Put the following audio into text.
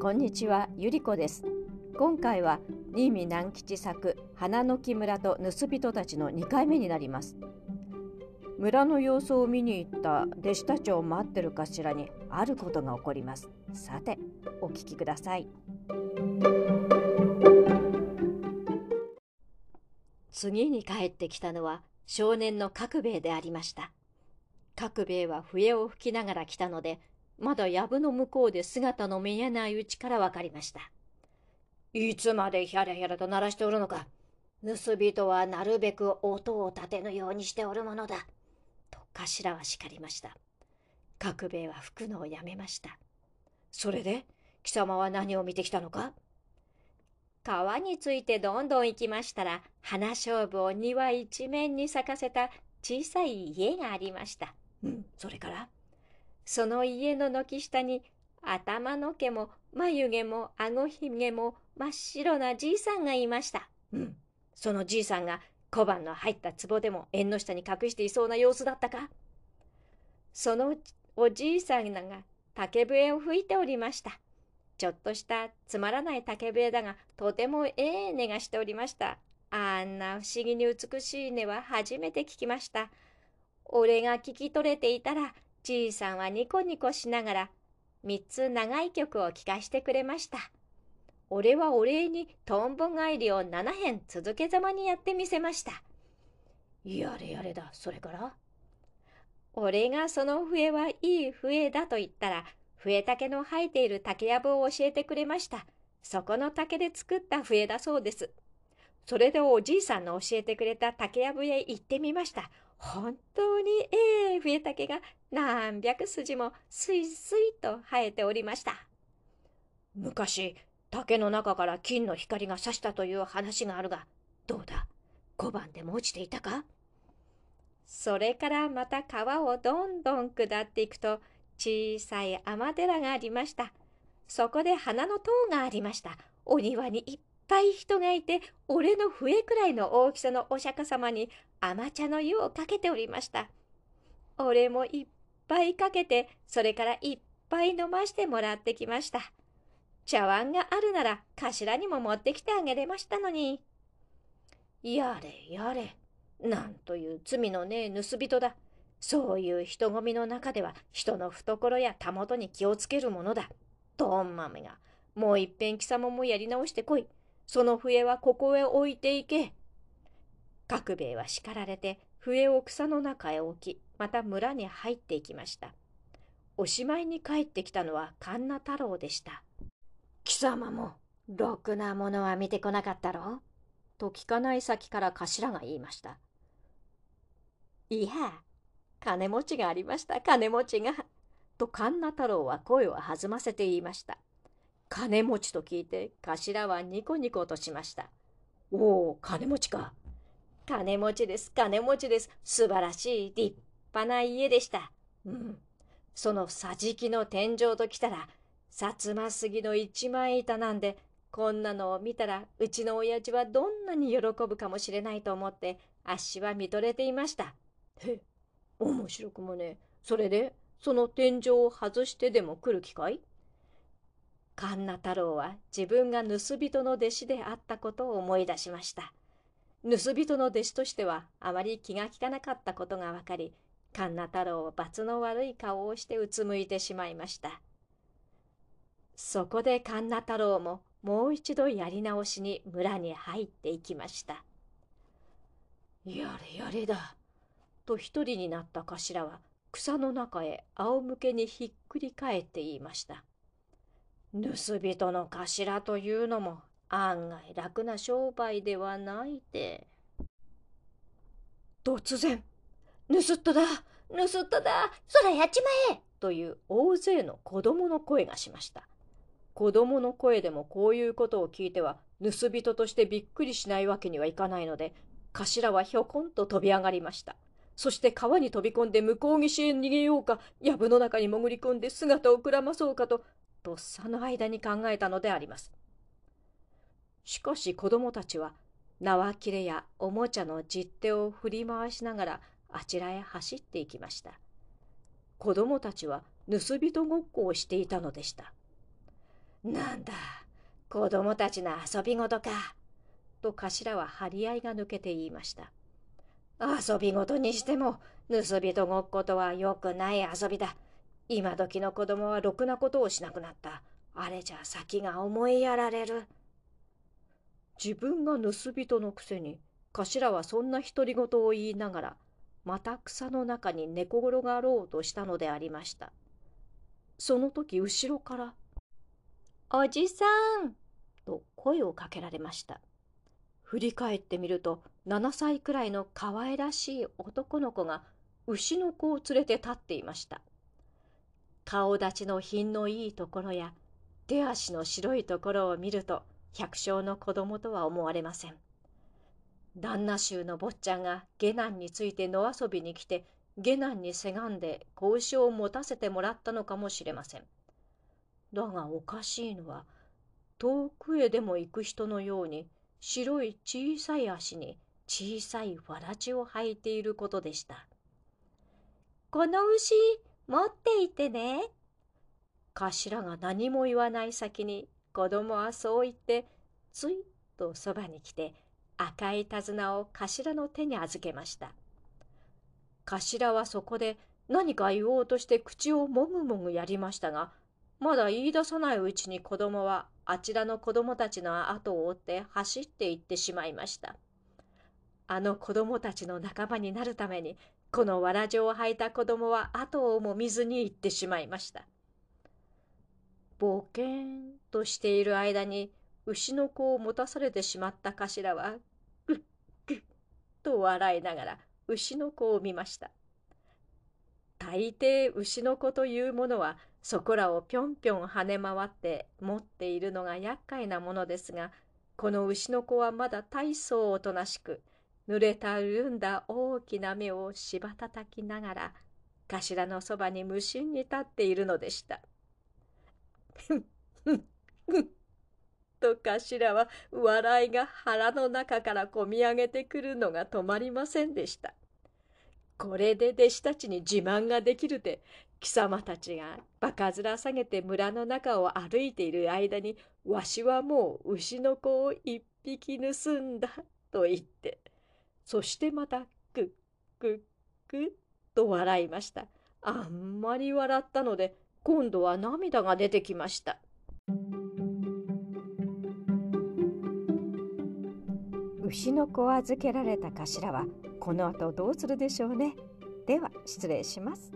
こんにちは、ゆりこです。今回は新見南吉作花の木村と盗人たちの2回目になります。村の様子を見に行った弟子たちを待ってる頭にあることが起こります。さて、お聞きください。次に帰ってきたのは少年の角兵衛でありました。角兵衛は笛を吹きながら来たので、まだ藪の向こうで姿の見えないうちからわかりました。いつまでヒャラヒャラと鳴らしておるのか。盗人はなるべく音を立てぬようにしておるものだ。と頭は叱りました。角兵衛は吹くのをやめました。それで貴様は何を見てきたのか？川についてどんどん行きましたら、花勝負を庭一面に咲かせた小さい家がありました。うん、それからその家の軒下に頭の毛も眉毛も顎ひげも真っ白なじいさんがいました。うん、そのじいさんが小判の入った壺でも縁の下に隠していそうな様子だったかそのおじいさんが竹笛を吹いておりました。ちょっとしたつまらない竹笛だがとてもええ音がしておりました。あんな不思議に美しい音は初めて聞きました。俺が聞き取れていたらじいさんはニコニコしながら三つ長い曲を聴かしてくれました。俺はお礼にトンボ返りを七編続けざまにやってみせました。やれやれだ、それから？俺がその笛はいい笛だと言ったら、笛竹の生えている竹やぶを教えてくれました。そこの竹で作った笛だそうです。それでおじいさんの教えてくれた竹やぶへ行ってみました。本当にええ笛竹が何百筋もすいすいと生えておりました。昔、竹の中から金の光が差したという話があるが、どうだ？小判でも落ちていたか？それからまた川をどんどん下っていくと、小さい天寺がありました。そこで花の塔がありました。お庭にいっぱい人がいて、俺の笛くらいの大きさのお釈迦様に甘茶の湯をかけておりました。俺もいっぱいかけて、それからいっぱい飲ましてもらってきました。茶碗があるなら頭にも持ってきてあげれましたのに。やれやれ。なんという罪のねえ盗人だ。そういう人混みの中では人の懐やたもとに気をつけるものだ。どん豆が、もういっぺん貴様もやり直してこい。その笛はここへ置いていけ。角兵衛は叱られて笛を草の中へ置き、また村に入っていきました。おしまいに帰ってきたのは神奈太郎でした。貴様も、ろくなものは見てこなかったろ？と聞かない先から頭が言いました。いや、金持ちがありました、金持ちが。と神奈太郎は声を弾ませて言いました。金持ちと聞いて頭はニコニコとしました。おお、金持ちか。金持ちです、金持ちです。素晴らしい、立派な家でした。うん。その桟敷の天井ときたら、薩摩杉の一枚板なんで、こんなのを見たら、うちの親父はどんなに喜ぶかもしれないと思って、あっしは見とれていました。へ、面白くもね。それで、その天井を外してでも来る気かい神奈太郎は自分が盗人の弟子であったことを思い出しました。盗人の弟子としてはあまり気が利かなかったことがわかり、神奈太郎は罰の悪い顔をしてうつむいてしまいました。そこで神奈太郎ももう一度やり直しに村に入っていきました。やれやれだ。と一人になった頭は草の中へ仰向けにひっくり返って言いました。盗人の頭というのも案外楽な商売ではないで。突然、盗人だ盗人だそらやっちまえという大勢の子供の声がしました。子供の声でもこういうことを聞いては盗人としてびっくりしないわけにはいかないので頭はひょこんと飛び上がりましたそして川に飛び込んで向こう岸へ逃げようか藪の中に潜り込んで姿をくらまそうかととっさの間に考えたのでありますしかし子供たちは縄切れやおもちゃの実手を振り回しながらあちらへ走っていきました子供たちは盗人ごっこをしていたのでしたなんだ、子供たちの遊び事か。と頭は張り合いが抜けて言いました。遊び事にしても、盗人ごっことは良くない遊びだ。今時の子供はろくなことをしなくなった。あれじゃ先が思いやられる。自分が盗人のくせに、頭はそんな独り言を言いながら、また草の中に寝転がろうとしたのでありました。その時後ろから、おじさんと声をかけられました。振り返ってみると7歳くらいの可愛らしい男の子が牛の子を連れて立っていました顔立ちの品のいいところや手足の白いところを見ると百姓の子供とは思われません旦那衆の坊ちゃんが下男について野遊びに来て下男にせがんで子牛を持たせてもらったのかもしれませんだがおかしいのは遠くへでも行く人のように白い小さい足に小さいわらじを履いていることでした。この牛、持っていてね。頭が何も言わない先に子供はそう言ってついとそばに来て赤い手綱を頭の手に預けました。頭はそこで何か言おうとして口をもぐもぐやりましたがまだ言い出さないうちに子供はあちらの子供たちの後を追って走って行ってしまいました。あの子供たちの仲間になるために、このわらじを履いた子供は後をも見ずに行ってしまいました。ぼけんとしている間に、牛の子を持たされてしまった頭は、ぐっぐっと笑いながら牛の子を見ました。大抵牛の子というものはそこらをぴょんぴょん跳ね回って持っているのが厄介なものですが、この牛の子はまだ大層おとなしく、濡れた潤んだ大きな目をしばたたきながら、頭のそばに無心に立っているのでした。ふん、ふん、ふん。と頭は笑いが腹の中からこみ上げてくるのが止まりませんでした。これで弟子たちに自慢ができるで、貴様たちがバカ面下げて村の中を歩いている間に、わしはもう牛の子を一匹盗んだ、と言って、そしてまた、くっくっくっと笑いました。あんまり笑ったので、今度は涙が出てきました。牛の子を預けられた頭はこの後どうするでしょうね。では失礼します。